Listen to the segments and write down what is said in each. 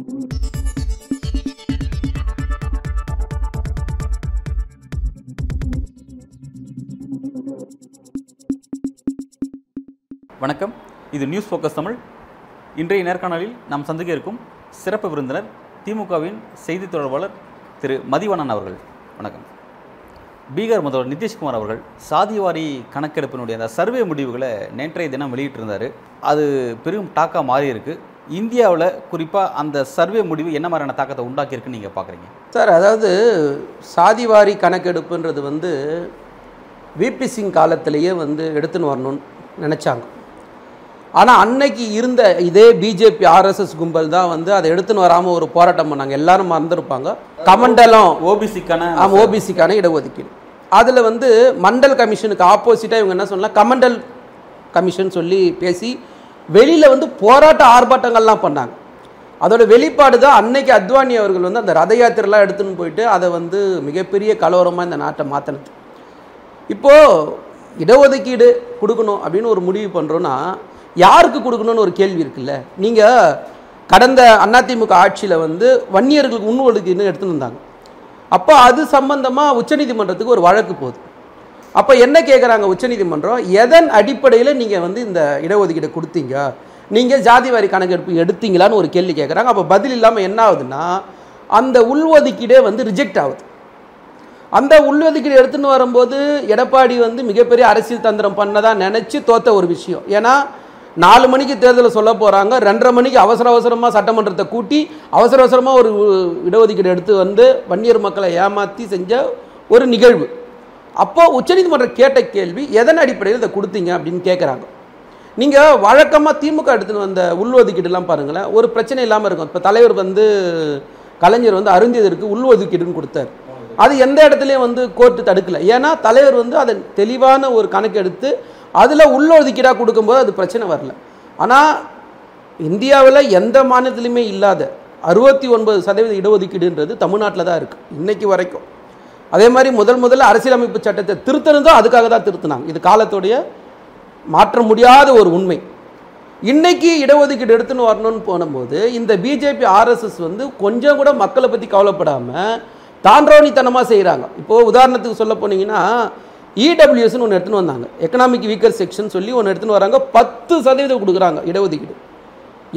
வணக்கம். இது news focus Tamil. இன்றைய நேர்காணலில் நாம் சந்திக்க இருக்கும் சிறப்பு விருந்தினர் திமுகவின் செய்தி தொடர்பாளர் திரு மதிவண்ணன் அவர்கள். வணக்கம். பீகார் முதல்வர் நிதிஷ்குமார் அவர்கள் சாதிவாரி கணக்கெடுப்பினுடைய அந்த சர்வே முடிவுகளை நேற்றைய தினம் வெளியிட்டிருந்தார். அது பெரும் டாக்காக மாறி இருக்குது இந்தியாவில் குறிப்பாக அந்த சர்வே முடிவு என்ன மாதிரியான தாக்கத்தை உண்டாக்கியிருக்குன்னு நீங்கள் பார்க்குறீங்க சார் அதாவது சாதிவாரி கணக்கெடுப்புன்றது வந்து விபி சிங் காலத்திலேயே வந்து எடுத்துன்னு வரணும்னு நினச்சாங்க. ஆனால் அன்னைக்கு இருந்த இதே பிஜேபி ஆர்எஸ்எஸ் கும்பல் தான் வந்து அதை எடுத்துன்னு வராமல் ஒரு போராட்டம் பண்ணாங்க. எல்லாரும் மறந்துருப்பாங்க. கமண்டலம் ஓபிசிக்கான ஆமாம் ஓபிசிக்கான இடஒதுக்கீடு. அதில் வந்து மண்டல் கமிஷனுக்கு ஆப்போசிட்டாக இவங்க என்ன சொல்லலாம் கமண்டல் கமிஷன் சொல்லி பேசி வெளியில் வந்து போராட்ட ஆர்ப்பாட்டங்கள்லாம் பண்ணாங்க. அதோட வெளிப்பாடு தான் அன்னைக்கு அத்வானி அவர்கள் வந்து அந்த ரத யாத்திரைலாம் எடுத்துன்னு போயிட்டு அதை வந்து மிகப்பெரிய கலவரமாக இந்த நாட்டை மாற்றினது இப்போது இடஒதுக்கீடு கொடுக்கணும் அப்படின்னு ஒரு முடிவு பண்ணுறோன்னா யாருக்கு கொடுக்கணும்னு ஒரு கேள்வி இருக்குல்ல? நீங்கள் கடந்த அதிமுக ஆட்சியில் வந்து வன்னியர்களுக்கு உண்ணு ஒதுக்கீடுன்னு எடுத்துன்னு வந்தாங்க. அப்போ அது சம்பந்தமாக உச்சநீதிமன்றத்துக்கு ஒரு வழக்கு போகுது. அப்போ என்ன கேட்குறாங்க உச்சநீதிமன்றம் எதன் அடிப்படையில் நீங்கள் வந்து இந்த இடஒதுக்கீடு கொடுத்தீங்க? நீங்கள் ஜாதிவாரி கணக்கெடுப்பு எடுத்தீங்களான்னு ஒரு கேள்வி கேட்குறாங்க அப்போ பதில் இல்லாமல் என்ன ஆகுதுன்னா அந்த உள்ஒதுக்கீடே வந்து ரிஜெக்ட் ஆகுது. அந்த உள்ஒதுக்கீடு எடுத்துன்னு வரும்போது எடப்பாடி வந்து மிகப்பெரிய அரசியல் தந்திரம் பண்ணதான் நினச்சி தோத்த ஒரு விஷயம். ஏன்னா நாலு மணிக்கு தேர்தலை சொல்ல போகிறாங்க ரெண்டரை மணிக்கு அவசர அவசரமாக சட்டமன்றத்தை கூட்டி அவசர அவசரமாக ஒரு இடஒதுக்கீடு எடுத்து வந்து வன்னியர் மக்களை ஏமாற்றி செஞ்ச ஒரு நிகழ்வு. அப்போ உச்சநீதிமன்றம் கேட்ட கேள்வி எதன் அடிப்படையில் இதை கொடுத்தீங்க அப்படின்னு கேட்குறாங்க நீங்கள் வழக்கமாக திமுக எடுத்துன்னு வந்த உள்ஒதுக்கீடுலாம் பாருங்களேன் ஒரு பிரச்சனை இல்லாமல் இருக்கும். இப்போ தலைவர் வந்து கலைஞர் வந்து அருந்தியதற்கு உள்ஒதுக்கீடுன்னு கொடுத்தாரு. அது எந்த இடத்துலையும் வந்து கோர்ட்டு தடுக்கல. ஏன்னா தலைவர் வந்து அதை தெளிவான ஒரு கணக்கு எடுத்து அதில் உள்ஒதுக்கீடாக கொடுக்கும்போது அது பிரச்சனை வரல. ஆனால் இந்தியாவில் எந்த மாநிலத்திலையுமே இல்லாத அறுபத்தி ஒன்பது சதவீத இடஒதுக்கீடுன்றது தமிழ்நாட்டில் தான் இருக்குது இன்றைக்கு வரைக்கும். அதே மாதிரி முதல் முதல்ல அரசியலமைப்பு சட்டத்தை திருத்தணும் அதுக்காக தான் திருத்தினாங்க. இது காலத்துடைய மாற்ற முடியாத ஒரு உண்மை. இன்னைக்கு இடஒதுக்கீடு எடுத்துன்னு வரணும்னு போனபோது இந்த பிஜேபி ஆர்எஸ்எஸ் வந்து கொஞ்சம் கூட மக்களை பற்றி கவலைப்படாமல் தாண்டோனித்தனமாக செய்கிறாங்க இப்போது உதாரணத்துக்கு சொல்ல போனீங்கன்னா இடபிள்யூஎஸ்னு ஒன்று எடுத்துன்னு வந்தாங்க. எக்கனாமிக் வீக்கர் செக்ஷன் சொல்லி ஒன்று எடுத்துன்னு வராங்க. பத்து சதவீதம் கொடுக்குறாங்க இடஒதுக்கீடு.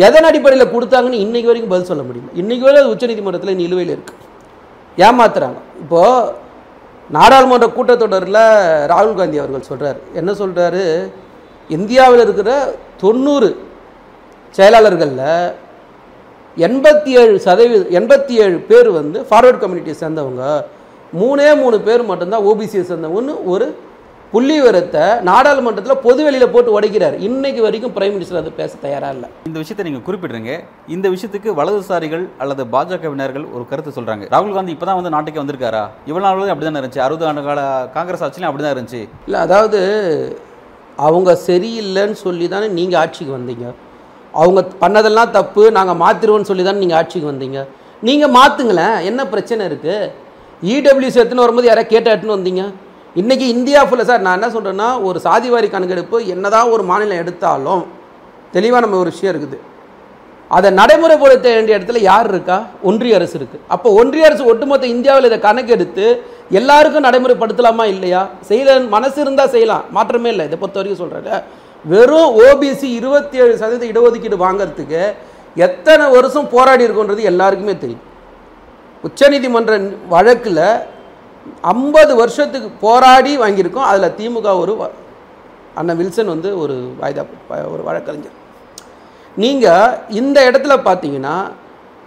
எதன் அடிப்படையில் கொடுத்தாங்கன்னு இன்றைக்கு வரைக்கும் பதில் சொல்ல முடியல. இன்றைக்கு வரை அது உச்சநீதிமன்றத்தில் நிலுவையில் இருக்குது ஏமாத்துறாங்க. இப்போது நாடாளுமன்ற கூட்டத்தொடரில் ராகுல் காந்தி அவர்கள் சொல்கிறார் என்ன சொல்கிறாரு இந்தியாவில் இருக்கிற தொண்ணூறு செயலாளர்களில் எண்பத்தி ஏழு சதவீதம் எண்பத்தி ஏழு பேர் வந்து ஃபார்வர்ட் கம்யூனிட்டியை சேர்ந்தவங்க. மூணே மூணு பேர் மட்டும்தான் ஓபிசியை சேர்ந்தவங்கன்னு ஒரு புள்ளி விவரத்தை நாடாளுமன்றத்தில் பொது வெளியில் போட்டு உடைக்கிறார். இன்னைக்கு வரைக்கும் பிரைம் மினிஸ்டர் அதை பேச தயாராக இல்லை. இந்த விஷயத்தை நீங்க குறிப்பிடுறீங்க. இந்த விஷயத்துக்கு வலதுசாரிகள் அல்லது பாஜகவினர்கள் ஒரு கருத்து சொல்றாங்க. ராகுல் காந்தி இப்பதான் வந்து நாட்டுக்கு வந்திருக்காரா? இவ்வளவு நாள் அப்படிதான் இருந்துச்சு. அறுபது ஆண்டு கால காங்கிரஸ் ஆட்சியிலும் அப்படிதான் இருந்துச்சு. இல்லை அதாவது அவங்க சரியில்லைன்னு சொல்லி தானே நீங்கள் ஆட்சிக்கு வந்தீங்க. அவங்க பண்ணதெல்லாம் தப்பு நாங்கள் மாற்றிடுவோம்னு சொல்லி தானே நீங்கள் ஆட்சிக்கு வந்தீங்க. நீங்கள் மாற்றுங்களேன் என்ன பிரச்சனை இருக்குது இடபிள்யூசி எடுத்துன்னு வரும்போது யாராவது கேட்டு எடுத்துன்னு வந்தீங்க? இன்றைக்கி இந்தியா ஃபுல்லாக சார் நான் என்ன சொல்கிறேன்னா ஒரு சாதிவாரி கணக்கெடுப்பு என்னதான் ஒரு மாநிலம் எடுத்தாலும் தெளிவாக நம்ம ஒரு விஷயம் இருக்குது. அதை நடைமுறைப்படுத்த வேண்டிய இடத்துல யார் இருக்கா? ஒன்றிய அரசு இருக்குது அப்போ ஒன்றிய அரசு ஒட்டுமொத்த இந்தியாவில் இதை கணக்கெடுத்து எல்லாருக்கும் நடைமுறைப்படுத்தலாமா இல்லையா? செய்யல மனசு இருந்தால் செய்யலாம். மாற்றமே இல்லை. இதை பொறுத்த வரைக்கும் சொல்கிறேன் வெறும் ஓபிசி இருபத்தி ஏழு சதவீத இடஒதுக்கீடு வாங்குறதுக்கு எத்தனை வருஷம் போராடி இருக்கோன்றது எல்லாருக்குமே தெரியும். உச்சநீதிமன்ற வழக்கில் ஐம்பது வருஷத்துக்கு போராடி வாங்கியிருக்கோம். அதில் திமுக ஒரு வ- அண்ணன் வில்சன் வந்து ஒரு வாய்தா ஒரு வழக்கறிஞர். நீங்கள் இந்த இடத்துல பார்த்தீங்கன்னா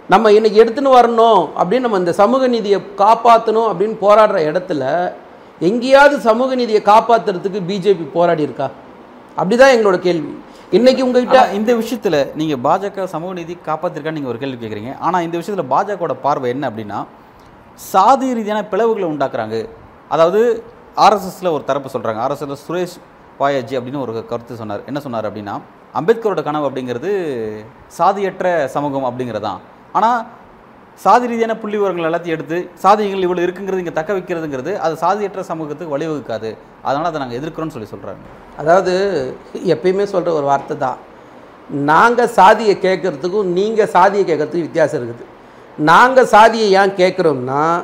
நம்ம இன்றைக்கி எடுத்துன்னு வரணும் அப்படின்னு நம்ம இந்த சமூக நீதியை காப்பாற்றணும் அப்படின்னு போராடுற இடத்துல எங்கேயாவது சமூக நீதியை காப்பாற்றுறதுக்கு பிஜேபி போராடி இருக்கா? அப்படிதான் எங்களோட கேள்வி. இன்னைக்கு உங்ககிட்ட இந்த விஷயத்தில் நீங்கள் பாஜக சமூக நீதி காப்பாற்றிருக்கான்னு நீங்கள் ஒரு கேள்வி கேட்குறீங்க ஆனால் இந்த விஷயத்தில் பாஜகவோட பார்வை என்ன அப்படின்னா சாதி ரீதியான பிளவுகளை உண்டாக்குறாங்க. அதாவது ஆர்எஸ்எஸில் ஒரு தரப்பு சொல்கிறாங்க ஆர்எஸ்எஸில் சுரேஷ் பாயாஜி அப்படின்னு ஒரு கருத்து சொன்னார். என்ன சொன்னார் அப்படின்னா அம்பேத்கரோட கனவு அப்படிங்கிறது சாதியற்ற சமூகம் அப்படிங்கிறதான் ஆனால் சாதி ரீதியான புள்ளி விவரங்கள் எல்லாத்தையும் எடுத்து சாதிகள் இவ்வளோ இருக்குங்கிறது இங்கே தக்க வைக்கிறதுங்கிறது அது சாதியற்ற சமூகத்துக்கு வழிவகுக்காது. அதனால் அதை நாங்கள் எதிர்க்கிறோம்னு சொல்லி சொல்கிறாங்க அதாவது எப்பயுமே சொல்கிற ஒரு வார்த்தை தான். நாங்கள் சாதியை கேட்குறதுக்கும் நீங்கள் சாதியை கேட்குறதுக்கும் வித்தியாசம் இருக்குது. நாங்கள் சாதியை ஏன் கேட்குறோம்னா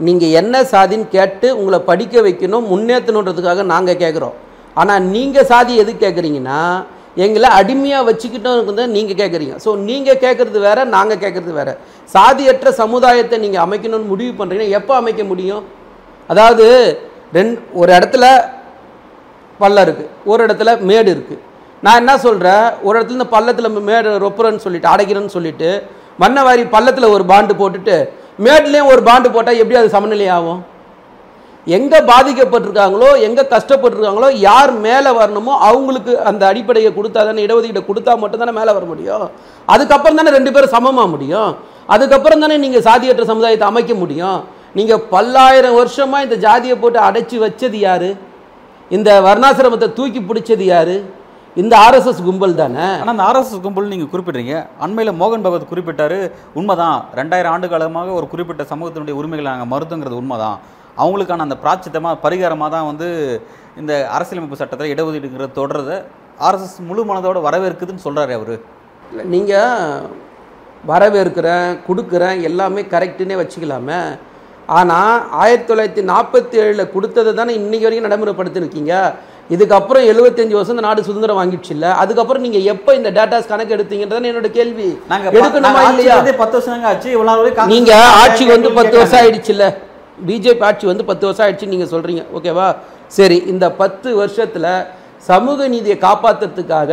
நீங்கள் என்ன சாதின்னு கேட்டு உங்களை படிக்க வைக்கணும் முன்னேற்றணுன்றதுக்காக நாங்கள் கேட்குறோம் ஆனால் நீங்கள் சாதி எது கேட்குறீங்கன்னா எங்களை அடிமையாக வச்சுக்கிட்டோம் தான் நீங்கள் கேட்குறீங்க ஸோ நீங்கள் கேட்குறது வேறு நாங்கள் கேட்குறது வேறு. சாதியற்ற சமுதாயத்தை நீங்கள் அமைக்கணும்னு முடிவு பண்ணுறீங்கன்னா எப்போ அமைக்க முடியும்? அதாவது ரெண்டு ஒரு இடத்துல பள்ளம் இருக்குது ஒரு இடத்துல மேடு இருக்குது நான் என்ன சொல்கிறேன் ஒரு இடத்துல இந்த பள்ளத்தில் மேடு ரொப்புறேன்னு சொல்லிட்டு அடைக்கிறேன்னு சொல்லிட்டு மன்னவாரி பள்ளத்தில் ஒரு பாண்டு போட்டுட்டு மேட்லேயும் ஒரு பாண்டு போட்டால் எப்படி அது சமநிலை ஆகும்? எங்கே பாதிக்கப்பட்டிருக்காங்களோ எங்கே கஷ்டப்பட்டிருக்காங்களோ யார் மேலே வரணுமோ அவங்களுக்கு அந்த அடிப்படையை கொடுத்தா தானே இடஒதுக்கீடு கொடுத்தா மட்டும்தானே மேலே வர முடியும். அதுக்கப்புறம் தானே ரெண்டு பேரும் சமமாக முடியும். அதுக்கப்புறம் தானே நீங்கள் சாதியற்ற சமுதாயத்தை அமைக்க முடியும். நீங்கள் பல்லாயிரம் வருஷமாக இந்த ஜாதியை போட்டு அடைச்சி வச்சது யார்? இந்த வர்ணாசிரமத்தை தூக்கி பிடிச்சது யார்? இந்த ஆர்எஸ்எஸ் கும்பல் தானே? ஆனால் அந்த ஆர்எஸ்எஸ் கும்பல் நீங்கள் குறிப்பிட்றீங்க. அண்மையில் மோகன் பகவத் குறிப்பிட்டாரு உண்மைதான். ரெண்டாயிரம் ஆண்டு காலமாக ஒரு குறிப்பிட்ட சமூகத்தினுடைய உரிமைகளை நாங்கள் மறுத்துங்கிறது உண்மைதான். அவங்களுக்கான அந்த பிராச்சித்தமாக பரிகாரமாக தான் வந்து இந்த அரசியலமைப்பு சட்டத்தில் இடஒதுக்கீடுங்கிறது தொடர்றதை ஆர்எஸ்எஸ் முழு மனதோட வரவேற்குதுன்னு சொல்கிறாரு அவர். நீங்கள் வரவேற்கிறேன் கொடுக்குறேன் எல்லாமே கரெக்டுன்னே வச்சுக்கலாமே. ஆனால் ஆயிரத்தி தொள்ளாயிரத்தி நாற்பத்தி ஏழில் கொடுத்ததை தானே இன்னைக்கு வரைக்கும் நடைமுறைப்படுத்திருக்கீங்க இதுக்கப்புறம் எழுபத்தஞ்சு வருஷம் இந்த நாடு சுதந்திரம் வாங்கிடுச்சுல்ல அதுக்கப்புறம் நீங்கள் எப்போ இந்த டேட்டாஸ் கணக்கு எடுத்தீங்கன்றதான் என்னோட கேள்வி. நாங்க எடுக்கணுமா இல்லையா? பத்து வருஷம் ஆச்சு. இவ்வளவு நீங்க ஆட்சிக்கு வந்து பத்து வருஷம் கேட்கறாங்க. ஆயிடுச்சுல்ல பிஜேபி ஆட்சி வந்து பத்து வருஷம் ஆயிடுச்சு நீங்க சொல்றீங்க. ஓகேவா சரி இந்த பத்து வருஷத்துல சமூக நீதியை காப்பாத்துறதுக்காக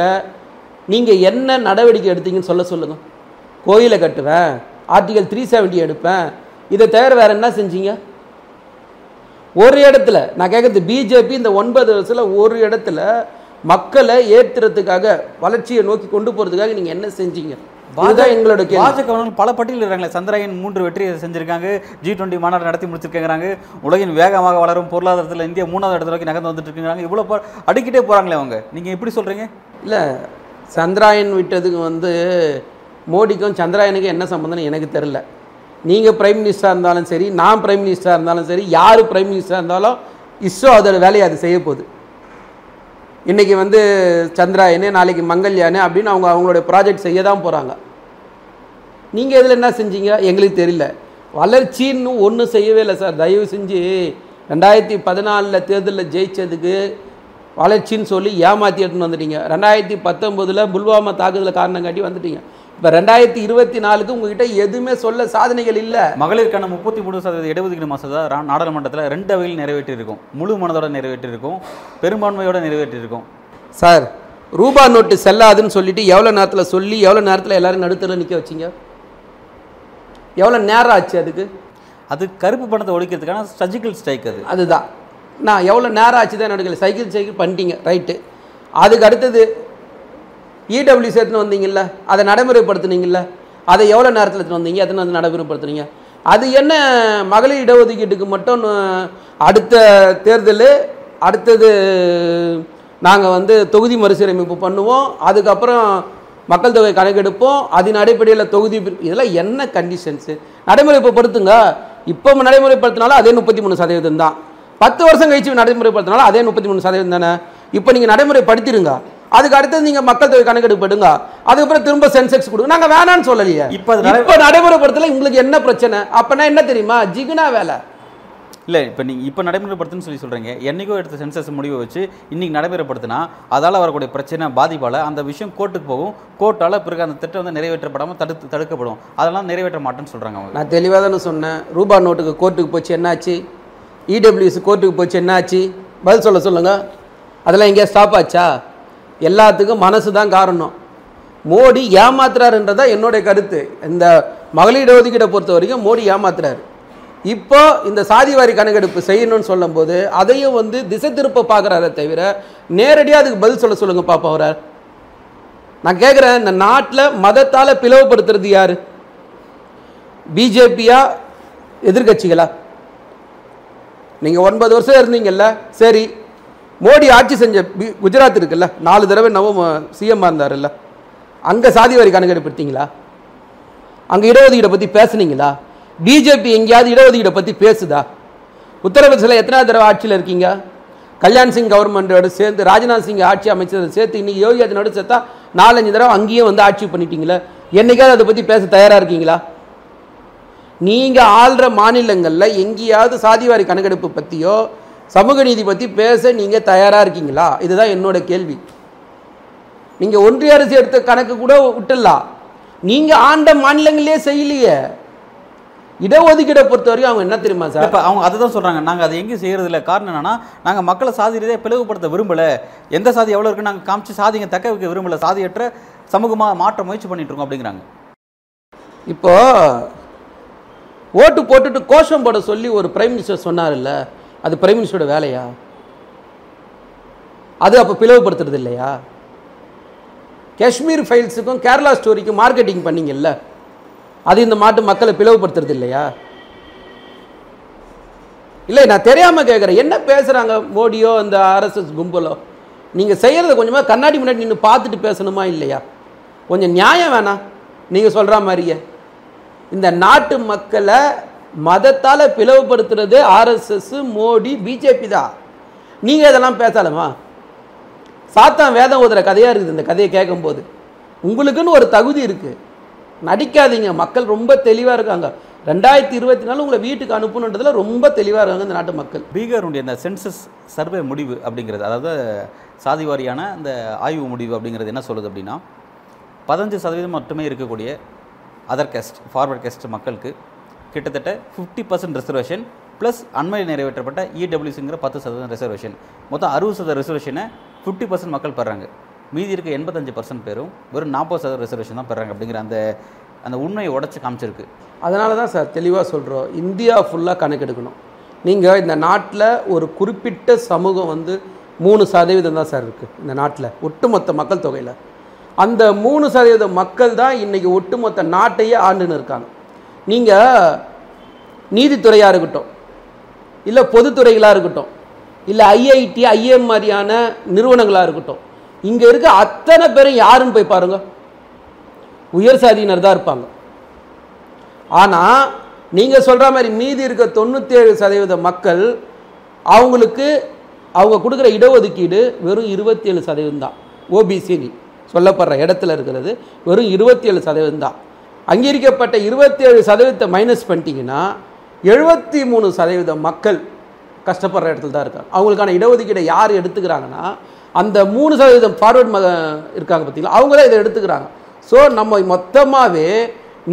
நீங்க என்ன நடவடிக்கை எடுத்தீங்கன்னு சொல்ல சொல்லுங்க. கோயிலை கட்டுவேன் ஆர்டிகல் த்ரீ செவன்ட்டி எடுப்பேன். இதை தவிர வேற என்ன செஞ்சீங்க? ஒரு இடத்துல நான் கேட்கறது பிஜேபி இந்த ஒன்பது வருஷத்துல ஒரு இடத்துல மக்களை ஏற்றுறதுக்காக வளர்ச்சியை நோக்கி கொண்டு போறதுக்காக நீங்க என்ன செஞ்சீங்க? இதுதான் எங்களோட பாஜக பல பட்டியல் இருக்காங்களே சந்திராயன் மூன்று வெற்றியை செஞ்சிருக்காங்க ஜி டுவெண்ட்டி மாநாடு நடத்தி முடிச்சிருக்காங்க உலகின் வேகமாக வளரும் பொருளாதாரத்தில் இந்தியா மூணாவது இடத்துல வரைக்கும் நகர்ந்து வந்துட்டு இருக்காங்க இவ்வளோ அடிக்கிட்டே போறாங்களே அவங்க. நீங்க எப்படி சொல்றீங்க? இல்லை சந்திராயன் விட்டதுக்கு வந்து மோடிக்கும் சந்திராயனுக்கும் என்ன சம்மந்தம்னு எனக்கு தெரில நீங்கள் பிரைம் மினிஸ்டராக இருந்தாலும் சரி நான் பிரைம் மினிஸ்டராக இருந்தாலும் சரி யார் பிரைம் மினிஸ்டராக இருந்தாலும் இஸ்ரோ அதோட வேலையை அது செய்ய போகுது. இன்றைக்கி வந்து சந்திராயனு நாளைக்கு மங்கள்யானு அப்படின்னு அவங்க அவங்களுடைய ப்ராஜெக்ட் செய்ய தான் போகிறாங்க நீங்கள் இதில் என்ன செஞ்சீங்க? எங்களுக்கு தெரியல. வளர்ச்சின்னு ஒன்றும் செய்யவே இல்லை சார். தயவு செஞ்சு ரெண்டாயிரத்தி பதினாலில் தேர்தலில் ஜெயிச்சதுக்கு வளர்ச்சின்னு சொல்லி ஏமாற்றி எடுத்துன்னு வந்துட்டீங்க. ரெண்டாயிரத்தி பத்தொம்போதில் புல்வாமா தாக்குதலை காரணம் காட்டி வந்துட்டீங்க. இப்போ ரெண்டாயிரத்தி இருபத்தி நாலுக்கு உங்ககிட்ட எதுவுமே சொல்ல சாதனைகள் இல்லை. மகளிருக்கான முப்பத்தி மூணு சதவீத இடஒதுக்கீடு மசோதா நாடாளுமன்றத்தில் ரெண்டு அவையில் நிறைவேற்றியிருக்கும் முழு மனதோட நிறைவேற்றியிருக்கும் பெரும்பான்மையோட நிறைவேற்றியிருக்கும் சார் ரூபா நோட்டு செல்லாதுன்னு சொல்லிட்டு எவ்வளோ நேரத்தில் சொல்லி எவ்வளோ நேரத்தில் எல்லாரும் நடுத்தர நிற்க வச்சீங்க? எவ்வளோ நேரம் ஆச்சு அதுக்கு? அது கருப்பு பணத்தை ஒழிக்கிறதுக்கான சர்ஜிக்கல் ஸ்ட்ரைக் அது. அதுதான். நான் எவ்வளோ நேரம் ஆச்சு தான் நடக்கல சைக்கிள் சைக்கிள் பண்ணிட்டீங்க. ரைட்டு. அதுக்கு அடுத்தது இடபிள்யூ சேர்த்துன்னு வந்தீங்கல்ல அதை நடைமுறைப்படுத்துனீங்கல்ல அதை எவ்வளோ நேரத்தில் எடுத்துன்னு வந்தீங்க எத்தனை வந்து நடைமுறைப்படுத்துனீங்க? அது என்ன மகளிர் இடஒதுக்கீட்டுக்கு மட்டும் அடுத்த தேர்தல் அடுத்தது நாங்கள் வந்து தொகுதி மறுசீரமைப்பு பண்ணுவோம் அதுக்கப்புறம் மக்கள் தொகை கணக்கெடுப்போம் அதன் அடிப்படையில் தொகுதி இதெல்லாம் என்ன கண்டிஷன்ஸு நடைமுறைப்படுத்துங்க. இப்போ நடைமுறைப்படுத்தினாலும் அதே முப்பத்தி மூணு சதவீதம் தான் பத்து வருஷம் கழிச்சு நடைமுறைப்படுத்தினாலும் அதே முப்பத்தி மூணு சதவீதம் தானே? இப்போ நீங்கள் நடைமுறைப்படுத்திடுங்க. அதுக்கு அடுத்தது நீங்கள் மக்கள் தொகை கணக்கெடுப்பு எடுங்க அதுக்கப்புறம் திரும்ப சென்செக்ஸ் கொடுங்க நாங்கள் வேணான்னு சொல்லலையே. இப்ப இப்போ நடைமுறைப்படுத்தல உங்களுக்கு என்ன பிரச்சனை? அப்பனா என்ன தெரியுமா? ஜிகுனா வேலை. இல்லை இப்போ நீங்கள் இப்போ நடைமுறைப்படுத்துன்னு சொல்லி சொல்கிறீங்க என்னைக்கோ எடுத்த சென்சஸ் முடிவை வச்சு இன்னைக்கு நடைமுறைப்படுத்தினா அதால் வரக்கூடிய பிரச்சனை பாதிப்பால் அந்த விஷயம் கோர்ட்டுக்கு போகும். கோர்ட்டால் பிறகு அந்த திட்டம் வந்து நிறைவேற்றப்படாமல் தடுத்து தடுக்கப்படும். அதெல்லாம் நிறைவேற்ற மாட்டேன்னு சொல்கிறாங்க அவங்க. நான் தெளிவாக தானே சொன்னேன். ரூபா நோட்டுக்கு கோர்ட்டுக்கு போச்சு என்னாச்சு? இடபிள்யூஎஸ் கோர்ட்டுக்கு போச்சு என்னாச்சு? பதில் சொல்ல சொல்லுங்க. அதெல்லாம் எங்கேயா ஸ்டாப் ஆச்சா? எல்லாத்துக்கும் மனசு தான் காரணம். மோடி ஏமாத்துறாருன்றதா என்னுடைய கருத்து. இந்த மகளிர் ஒதுக்கீட்டை பொறுத்த வரைக்கும் மோடி ஏமாத்துறாரு. இப்போ இந்த சாதிவாரி கணக்கெடுப்பு செய்யணும்னு சொல்லும்போது அதையும் வந்து திசை திருப்ப பார்க்குறாரே தவிர நேரடியாக அதுக்கு பதில் சொல்ல சொல்லுங்கள் பாப்பா அவரார் நான் கேட்குறேன் இந்த நாட்டில் மதத்தால் பிளவுபடுத்துறது யார்? பிஜேபியா எதிர்கட்சிகளா நீங்கள் ஒன்பது வருஷம் இருந்தீங்கல்ல சரி மோடி ஆட்சி செஞ்ச பி- குஜராத் இருக்குல்ல நாலு தடவை நவம் சிஎம்மாக இருந்தாருல்ல அங்கே சாதி வரி கணக்கெடுப்படுத்தீங்களா அங்கே இடஒதுக்கீடை பற்றி பேசுனீங்களா? பிஜேபி எங்கேயாவது இடஒதுக்கீடை பற்றி பேசுதா? உத்தரப்பிரதேசில் எத்தனாவது தடவை ஆட்சியில் இருக்கீங்க? கல்யாண் சிங் கவர்மெண்டோட சேர்ந்து ராஜ்நாத் சிங் ஆட்சி அமைச்சரை சேர்த்து இன்னைக்கு யோகி ஆதித்யநாத் சேர்த்தா நாலஞ்சு தடவை அங்கேயும் வந்து ஆட்சி பண்ணிட்டீங்களே. என்னைக்காவது அதை பற்றி பேச தயாராக இருக்கீங்களா? நீங்கள் ஆள்ற மாநிலங்களில் எங்கேயாவது சாதிவாரி கணக்கெடுப்பு பற்றியோ சமூக நீதி பற்றி பேச நீங்கள் தயாராக இருக்கீங்களா? இதுதான் என்னோட கேள்வி. நீங்கள் ஒன்றிய அரசு எடுத்த கணக்கு கூட விட்டுடலாம் நீங்கள் ஆண்ட மாநிலங்களே செய்யலையே. இடஒதுக்கீடை பொறுத்த வரைக்கும் அவங்க என்ன தெரியுமா சார்? இப்போ அவங்க அதை தான் சொல்கிறாங்க நாங்கள் அதை எங்கேயும் செய்கிறது இல்லை காரணம் என்னன்னா நாங்கள் மக்களை சாதி ரீதியாக பிளவுபடுத்த விரும்பலை. எந்த சாதி எவ்வளோ இருக்குன்னு நாங்கள் காமிச்சு சாதிங்க தக்க வைக்க விரும்பலை. சாதியற்ற சமூகமாக மாற்ற முயற்சி பண்ணிட்டு இருக்கோம் அப்படிங்கிறாங்க. இப்போ ஓட்டு போட்டுட்டு கோஷம் போட சொல்லி ஒரு பிரைம் மினிஸ்டர் சொன்னார்ல அது பிரைம் மினிஸ்டரோட வேலையா? அது அப்போ பிளவுபடுத்துறது இல்லையா? காஷ்மீர் ஃபைல்ஸுக்கும் கேரளா ஸ்டோரிக்கும் மார்க்கெட்டிங் பண்ணீங்கல்ல? அது இந்த மாட்டு மக்களை பிளவுபடுத்துறது இல்லையா? இல்லை நான் தெரியாமல் கேட்குறேன். என்ன பேசுகிறாங்க மோடியோ அந்த ஆர்எஸ்எஸ் கும்பலோ? நீங்கள் செய்கிறத கொஞ்சமாக கண்ணாடி முன்னாடி நின்று பார்த்துட்டு பேசணுமா இல்லையா? கொஞ்சம் நியாயம் வேணாம். நீங்கள் சொல்கிற மாதிரியே. இந்த நாட்டு மக்களை மதத்தால் பிளவுபடுத்துறது ஆர்எஸ்எஸ் மோடி பிஜேபி தான். நீங்கள் இதெல்லாம் பேசலாமா சாத்தான் வேதம் ஓதுகிற கதையாக இருக்குது இந்த கதையை கேட்கும்போது உங்களுக்குன்னு ஒரு தகுதி இருக்குது நடிக்காதீங்க. மக்கள் ரொம்ப தெளிவாக இருக்காங்க. ரெண்டாயிரத்தி இருபத்தி நாலு உங்களை வீட்டுக்கு அனுப்பணுன்றதுல ரொம்ப தெளிவாக இருக்காங்க இந்த நாட்டு மக்கள். பீகாருடைய இந்த சென்சஸ் சர்வே முடிவு அப்படிங்கிறது அதாவது சாதி வாரியான ஆய்வு முடிவு அப்படிங்கிறது என்ன சொல்லுது அப்படின்னா பதினஞ்சு சதவீதம் மட்டுமே இருக்கக்கூடிய அதர் கேஸ்ட் ஃபார்வர்ட் கேஸ்ட் மக்களுக்கு கிட்டத்தட்ட ஃபிஃப்டி பர்சன்ட் ரிசர்வேஷன் ப்ளஸ் அண்மையில் நிறைவேற்றப்பட்ட இடபிள்யூசிங்கிற பத்து சதவீதம் ரிசர்வேஷன் மொத்தம் அறுபது சதவீத ரிசர்வேஷனை ஃபிஃப்டி பர்சன்ட் மக்கள் பெறாங்க. மீதி இருக்க எண்பத்தஞ்சு பர்சன்ட் பேரும் வெறும் நாற்பது சதவீத ரிசர்வேஷன் தான் பெறாங்க அப்படிங்கிற அந்த அந்த உண்மையை உடச்சி காமிச்சிருக்கு. அதனால தான் சார் தெளிவாக சொல்கிறோம் இந்தியா ஃபுல்லாக கணக்கெடுக்கணும். நீங்கள் இந்த நாட்டில் ஒரு குறிப்பிட்ட சமூகம் வந்து மூணு சதவீதம் தான் சார் இருக்குது இந்த நாட்டில் ஒட்டுமொத்த மக்கள் தொகையில். அந்த மூணு சதவீத மக்கள் தான் இன்றைக்கி ஒட்டுமொத்த நாட்டையே ஆண்டுன்னு இருக்காங்க. நீங்கள் நீதித்துறையாக இருக்கட்டும் இல்லை பொதுத்துறைகளாக இருக்கட்டும் இல்லை ஐஐடி ஐஎம் மாதிரியான நிறுவனங்களாக இருக்கட்டும் இங்கே இருக்க அத்தனை பேரும் யாருன்னு போய் பாருங்க. உயர் சாதியினர் தான் இருப்பாங்க. ஆனால் நீங்கள் சொல்கிற மாதிரி மீதி இருக்க தொண்ணூற்றேழு சதவீத மக்கள் அவங்களுக்கு அவங்க கொடுக்குற இடஒதுக்கீடு வெறும் இருபத்தேழு சதவீதம் தான். ஓபிசி சொல்லப்படுற இடத்துல இருக்கிறது வெறும் இருபத்தேழு சதவீதம் தான். அங்கீகரிக்கப்பட்ட இருபத்தேழு சதவீதத்தை மைனஸ் பண்ணிட்டீங்கன்னா எழுபத்தி மூணு சதவீத மக்கள் கஷ்டப்படுற இடத்துல தான் இருக்காங்க. அவங்களுக்கான இடஒதுக்கீடை யார் எடுத்துக்கிறாங்கன்னா அந்த மூணு சதவீதம் ஃபார்வர்ட் ம இருக்காங்க பார்த்தீங்களா? அவங்க தான் இதை எடுத்துக்கிறாங்க. ஸோ நம்ம மொத்தமாகவே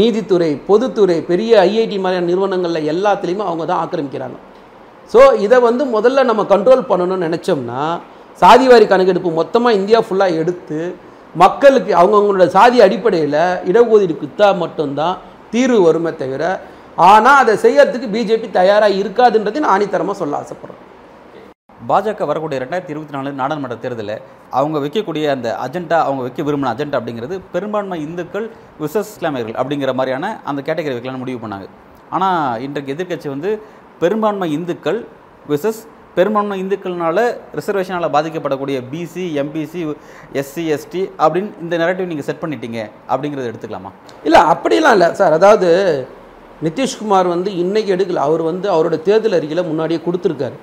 நீதித்துறை பொதுத்துறை பெரிய ஐஐடி மாதிரியான நிறுவனங்களில் எல்லாத்துலேயுமே அவங்க தான் ஆக்கிரமிக்கிறாங்க. ஸோ இதை வந்து முதல்ல நம்ம கண்ட்ரோல் பண்ணணும்னு நினச்சோம்னா சாதிவாரி கணக்கெடுப்பு மொத்தமாக இந்தியா ஃபுல்லாக எடுத்து மக்களுக்கு அவங்கவுங்களோட சாதி அடிப்படையில் இடஒதுக்கீடு கொடுத்தா மட்டும்தான் தீர்வு வருமே தவிர ஆனால் அதை செய்யறதுக்கு பிஜேபி தயாராக இருக்காதுன்றதை நான் ஆணித்தரமாக சொல்ல ஆசைப்பட்றேன். பாஜக வரக்கூடிய ரெண்டாயிரத்தி இருபத்தி நாலு நாடாளுமன்ற தேர்தலில் அவங்க வைக்கக்கூடிய அந்த அஜெண்டா அவங்க வைக்க விரும்பின அஜெண்டா அப்படிங்கிறது பெரும்பான்மை இந்துக்கள் விசஸ் இஸ்லாமியர்கள் அப்படிங்கிற மாதிரியான அந்த கேட்டகரி வைக்கலாம்னு முடிவு பண்ணாங்க. ஆனால் இன்றைக்கு எதிர்க்கட்சி வந்து பெரும்பான்மை இந்துக்கள் விசஸ் பெரும்பான்மை இந்துக்கள்னால ரிசர்வேஷனால் பாதிக்கப்படக்கூடிய பிசி எம்பிசி எஸ்சி எஸ்டி அப்படின்னு இந்த நெரட்டிவ் நீங்கள் செட் பண்ணிட்டீங்க அப்படிங்கிறத எடுத்துக்கலாமா? இல்லை அப்படிலாம் இல்லை. சார் அதாவது நிதிஷ்குமார் வந்து இன்றைக்கி எடுக்கல. அவர் வந்து அவரோட தேர்தல் அறிக்கையில் முன்னாடியே கொடுத்துருக்காரு.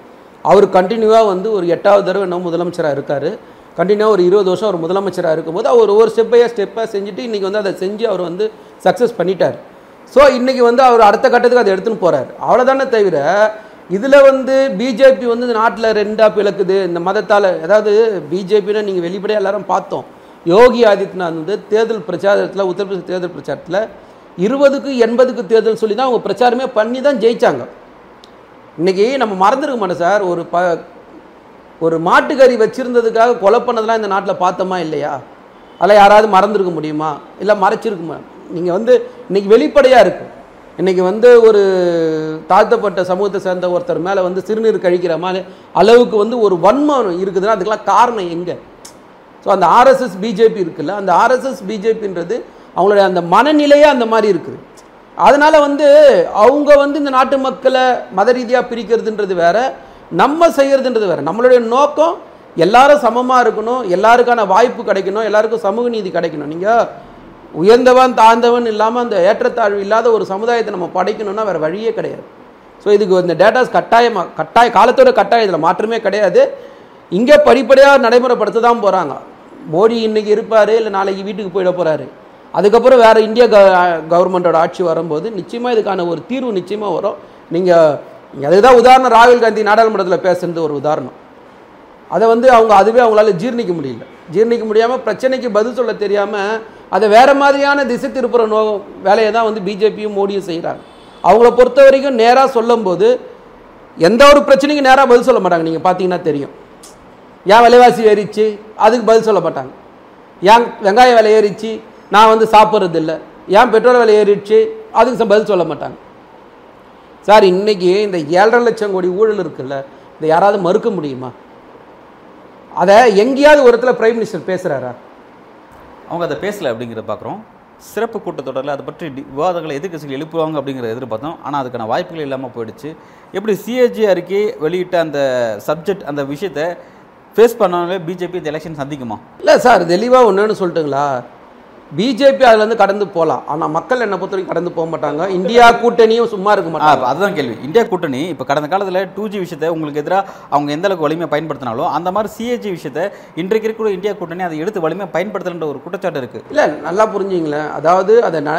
அவர் கண்டினியூவாக வந்து ஒரு எட்டாவது தடவை என்ன முதலமைச்சராக இருக்கார். கண்டினியூவாக ஒரு இருபது வருஷம் அவர் முதலமைச்சராக இருக்கும்போது அவர் ஒவ்வொரு ஸ்டெப் பை ஸ்டெப்பாக செஞ்சுட்டு இன்றைக்கி வந்து அதை செஞ்சு அவர் வந்து சக்ஸஸ் பண்ணிட்டார். ஸோ இன்றைக்கி வந்து அவர் அடுத்த கட்டத்துக்கு அதை எடுத்துன்னு போகிறார் அவ்வளோதானே தவிர இதில் வந்து பிஜேபி வந்து இந்த நாட்டில் ரெண்டாக பிளக்குது. இந்த மதத்தால் அதாவது பிஜேபின்னு நீங்கள் வெளிப்படையாக எல்லாரும் பார்த்தோம். யோகி ஆதித்யநாத் வந்து தேர்தல் பிரச்சாரத்தில் உத்தரப்பிரதேச தேர்தல் பிரச்சாரத்தில் இருபதுக்கு எண்பதுக்கு தேர்தல் சொல்லி தான் அவங்க பிரச்சாரமே பண்ணி தான் ஜெயிச்சாங்க. இன்றைக்கி நம்ம மறந்துருக்க மாட்டோம் சார். ஒரு ப ஒரு மாட்டுக்கறி வச்சுருந்ததுக்காக கொலை பண்ணதெல்லாம் இந்த நாட்டில் பார்த்தோமா இல்லையா? அதில் யாராவது மறந்துருக்க முடியுமா? இல்லை மறைச்சிருக்குமா? நீங்கள் வந்து இன்றைக்கி வெளிப்படையாக இருக்கும் இன்றைக்கி வந்து ஒரு தாழ்த்தப்பட்ட சமூகத்தை சேர்ந்த ஒருத்தர் மேலே வந்து சிறுநீர் கழிக்கிற மாதிரி அளவுக்கு வந்து ஒரு வன்மம் இருக்குதுன்னா அதுக்கெல்லாம் காரணம் எங்கே? ஸோ அந்த ஆர்எஸ்எஸ் பிஜேபி இருக்குல்ல அந்த ஆர்எஸ்எஸ் பிஜேபின்றது அவங்களுடைய அந்த மனநிலையே அந்த மாதிரி இருக்குது. அதனால் வந்து அவங்க வந்து இந்த நாட்டு மக்களை மத ரீதியாக பிரிக்கிறதுன்றது வேறு நம்ம செய்கிறதுன்றது வேறு. நம்மளுடைய நோக்கம் எல்லாரும் சமமாக இருக்கணும் எல்லாருக்கான வாய்ப்பு கிடைக்கணும் எல்லாருக்கும் சமூக நீதி கிடைக்கணும். நீங்கள் உயர்ந்தவன் தாழ்ந்தவன் இல்லாமல் அந்த ஏற்றத்தாழ்வு இல்லாத ஒரு சமுதாயத்தை நம்ம படைக்கணும்னா வேறு வழியே கிடையாது. ஸோ இதுக்கு இந்த டேட்டாஸ் கட்டாயமாக கட்டாய காலத்தோட கட்டாயம். இதில் மாற்றமே கிடையாது. இங்கே படிப்படியாக நடைமுறைப்படுத்த தான் போகிறாங்க மோடி இன்னைக்கு இருப்பார் இல்லை நாளைக்கு வீட்டுக்கு போயிட போகிறாரு அதுக்கப்புறம் வேறு இந்திய க கவர்மெண்ட்டோட ஆட்சி வரும்போது நிச்சயமாக இதுக்கான ஒரு தீர்வு நிச்சயமாக வரும். நீங்கள் அதுதான் உதாரணம். ராகுல் காந்தி நாடாளுமன்றத்தில் பேசுனது ஒரு உதாரணம். அதை வந்து அவங்க அதுவே அவங்களால ஜீர்ணிக்க முடியல. ஜீர்ணிக்க முடியாமல் பிரச்சனைக்கு பதில் சொல்ல தெரியாமல் அதை வேறு மாதிரியான திசை திருப்புற நோ வேலையை தான் வந்து பிஜேபியும் மோடியும் செய்கிறாங்க அவங்கள பொறுத்த வரைக்கும் நேராக சொல்லும்போது எந்த ஒரு பிரச்சனைக்கும் நேராக பதில் சொல்ல மாட்டாங்க. நீங்கள் பார்த்தீங்கன்னா தெரியும். ஏன் விலைவாசி ஏறிச்சு? அதுக்கு பதில் சொல்ல மாட்டாங்க. ஏன் வெங்காய விலை ஏறிச்சு? நான் வந்து சாப்பிட்றது இல்லை ஏன் பெட்ரோல் விலை ஏறிடுச்சு? அதுக்கு பதில் சொல்ல மாட்டாங்க. சார் இன்னைக்கு இந்த ஏழரை லட்சம் கோடி ஊழல் இருக்குல்ல இதை யாராவது மறுக்க முடியுமா? அதை எங்கேயாவது ஒரு இடத்துல பிரைம் மினிஸ்டர் பேசுகிறாரா அவங்க அதை பேசலை அப்படிங்கிறத பார்க்குறோம். சிறப்பு கூட்டத்தொடரில் அதை பற்றி விவாதங்களை எதிர்கட்சிகள் எழுப்புவாங்க அப்படிங்கிறத எதிர்பார்த்தோம். ஆனால் அதுக்கான வாய்ப்புகள் இல்லாமல் போயிடுச்சு. எப்படி சிஏஜி அறிக்கை வெளியிட்ட அந்த சப்ஜெக்ட் அந்த விஷயத்தை ஃபேஸ் பண்ணாலே பிஜேபி இந்த எலெக்ஷன் சந்திக்குமா? இல்லை சார் தெளிவாக ஒன்றுன்னு சொல்லிட்டுங்களா? பிஜேபி அதுலேருந்து கடந்து போகலாம் ஆனால் மக்கள் என்னை பொறுத்த வரைக்கும் கடந்து போக மாட்டாங்க. இந்தியா கூட்டணியும் சும்மா இருக்க மாட்டாங்க. அதுதான் கேள்வி. இந்தியா கூட்டணி இப்போ கடந்த காலத்தில் டூ ஜி விஷயத்தை உங்களுக்கு எதிராக அவங்க எந்த அளவுக்கு வலிமையாக பயன்படுத்தினாலும் அந்த மாதிரி சிஏஜி விஷயத்தை இன்றைக்கு இருக்கிற இந்தியா கூட்டணி அதை எடுத்து வலிமையாக பயன்படுத்தலன்ற ஒரு குற்றச்சாட்டு இருக்குது இல்லை நல்லா புரிஞ்சுங்களேன் அதாவது அதை ந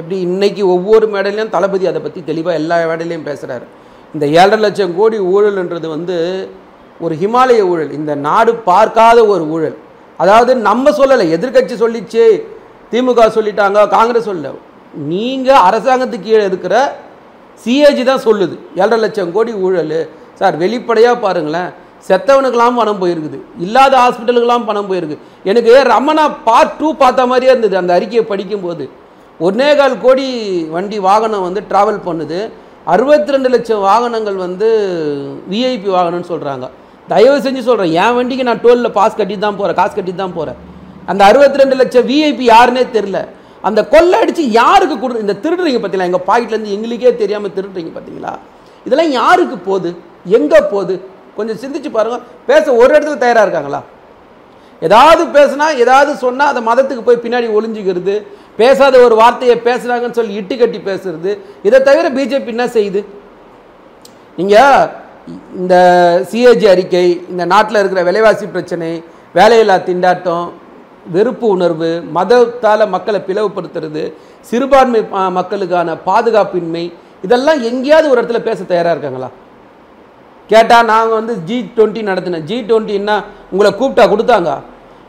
எப்படி இன்னைக்கு ஒவ்வொரு மேடையிலையும் தளபதி அதை பற்றி தெளிவாக எல்லா மேடையிலையும் பேசுகிறாரு இந்த ஏழரை லட்சம் கோடி ஊழல்ன்றது வந்து ஒரு ஹிமாலய ஊழல். இந்த நாடு பார்க்காத ஒரு ஊழல். அதாவது நம்ம சொல்லலை எதிர்க்கட்சி சொல்லிச்சு திமுக சொல்லிட்டாங்க காங்கிரஸ் சொல்ல நீங்கள் அரசாங்கத்துக்கு கீழே இருக்கிற சிஏஜி தான் சொல்லுது. ஏழரை லட்சம் கோடி ஊழல். சார் வெளிப்படையாக பாருங்களேன். செத்தவனுக்கெல்லாம் பணம் போயிருக்குது. இல்லாத ஹாஸ்பிட்டலுக்கெல்லாம் பணம் போயிருக்கு. எனக்கு ரமணா பார்ட் டூ பார்த்த மாதிரியே இருந்தது. அந்த அறிக்கையை படிக்கும்போது. ஒன்னே கால் கோடி வண்டி வாகனம் வந்து ட்ராவல் பண்ணுது. அறுபத்தி ரெண்டு லட்சம் வாகனங்கள் வந்து விஐபி வாகனம்னு சொல்கிறாங்க தயவு செஞ்சு சொல்கிறேன் என் வண்டிக்கு நான் டோலில் பாஸ் கட்டி தான் போகிறேன் காசு கட்டி தான் போகிறேன் அந்த அறுபத்தி ரெண்டு லட்சம் விஐபி யாருன்னே தெரில அந்த கொள்ளை அடித்து யாருக்கு கொடு இந்த திருடுறீங்க பார்த்தீங்களா எங்கள் பாக்கெட்லேருந்து எங்களுக்கே தெரியாமல் திருடுறீங்க பார்த்தீங்களா இதெல்லாம் யாருக்கு போகுது எங்கே போகுது கொஞ்சம் சிந்திச்சு பாருங்கள் பேச ஒரு இடத்துல தயாராக இருக்காங்களா? ஏதாவது பேசுனா ஏதாவது சொன்னால் அந்த மதத்துக்கு போய் பின்னாடி ஒளிஞ்சுக்கிறது பேசாத ஒரு வார்த்தையை பேசுகிறாங்கன்னு சொல்லி இட்டு கட்டி பேசுறது இதை தவிர பிஜேபி என்ன செய்யுது? நீங்கள் இந்த சிஏஜி அறிக்கை இந்த நாட்டில் இருக்கிற விலைவாசி பிரச்சனை வேலையில்லா திண்டாட்டம் வெறுப்பு உணர்வு மதத்தால் மக்களை பிளவுபடுத்துறது சிறுபான்மை மக்களுக்கான பாதுகாப்பின்மை இதெல்லாம் எங்கேயாவது ஒரு இடத்துல பேச தயாராக இருக்காங்களா? கேட்டால் நாங்கள் வந்து ஜி டுவெண்ட்டி நடத்தினேன் ஜி டுவெண்ட்டின்னா உங்களை கூப்பிட்டா கொடுத்தாங்க.